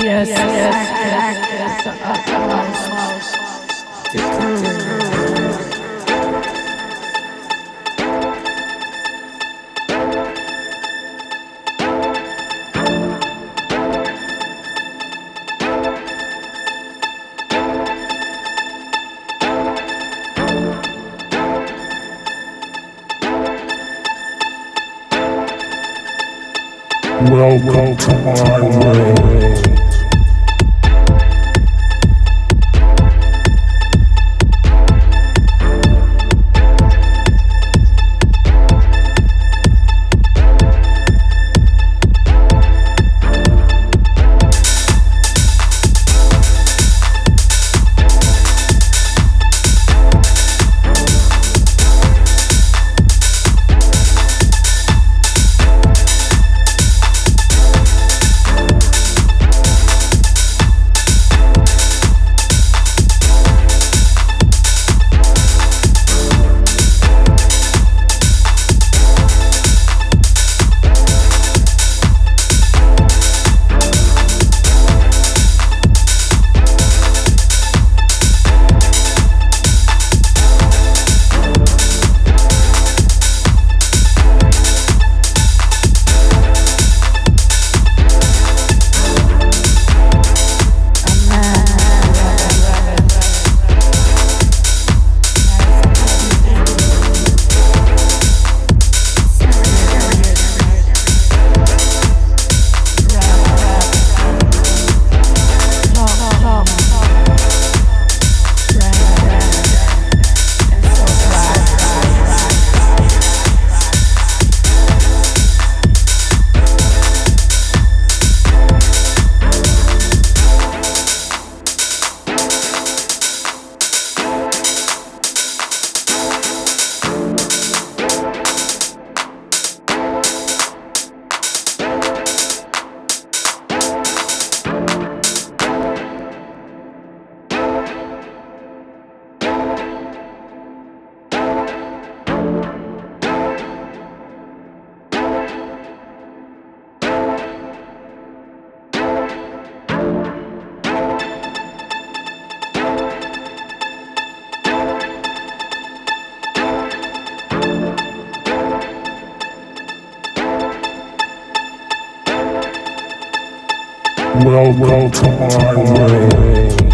Yes, yes, yes, yes, yes, yes, Welcome to my world. Welcome to my world.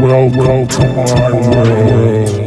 Welcome to my world.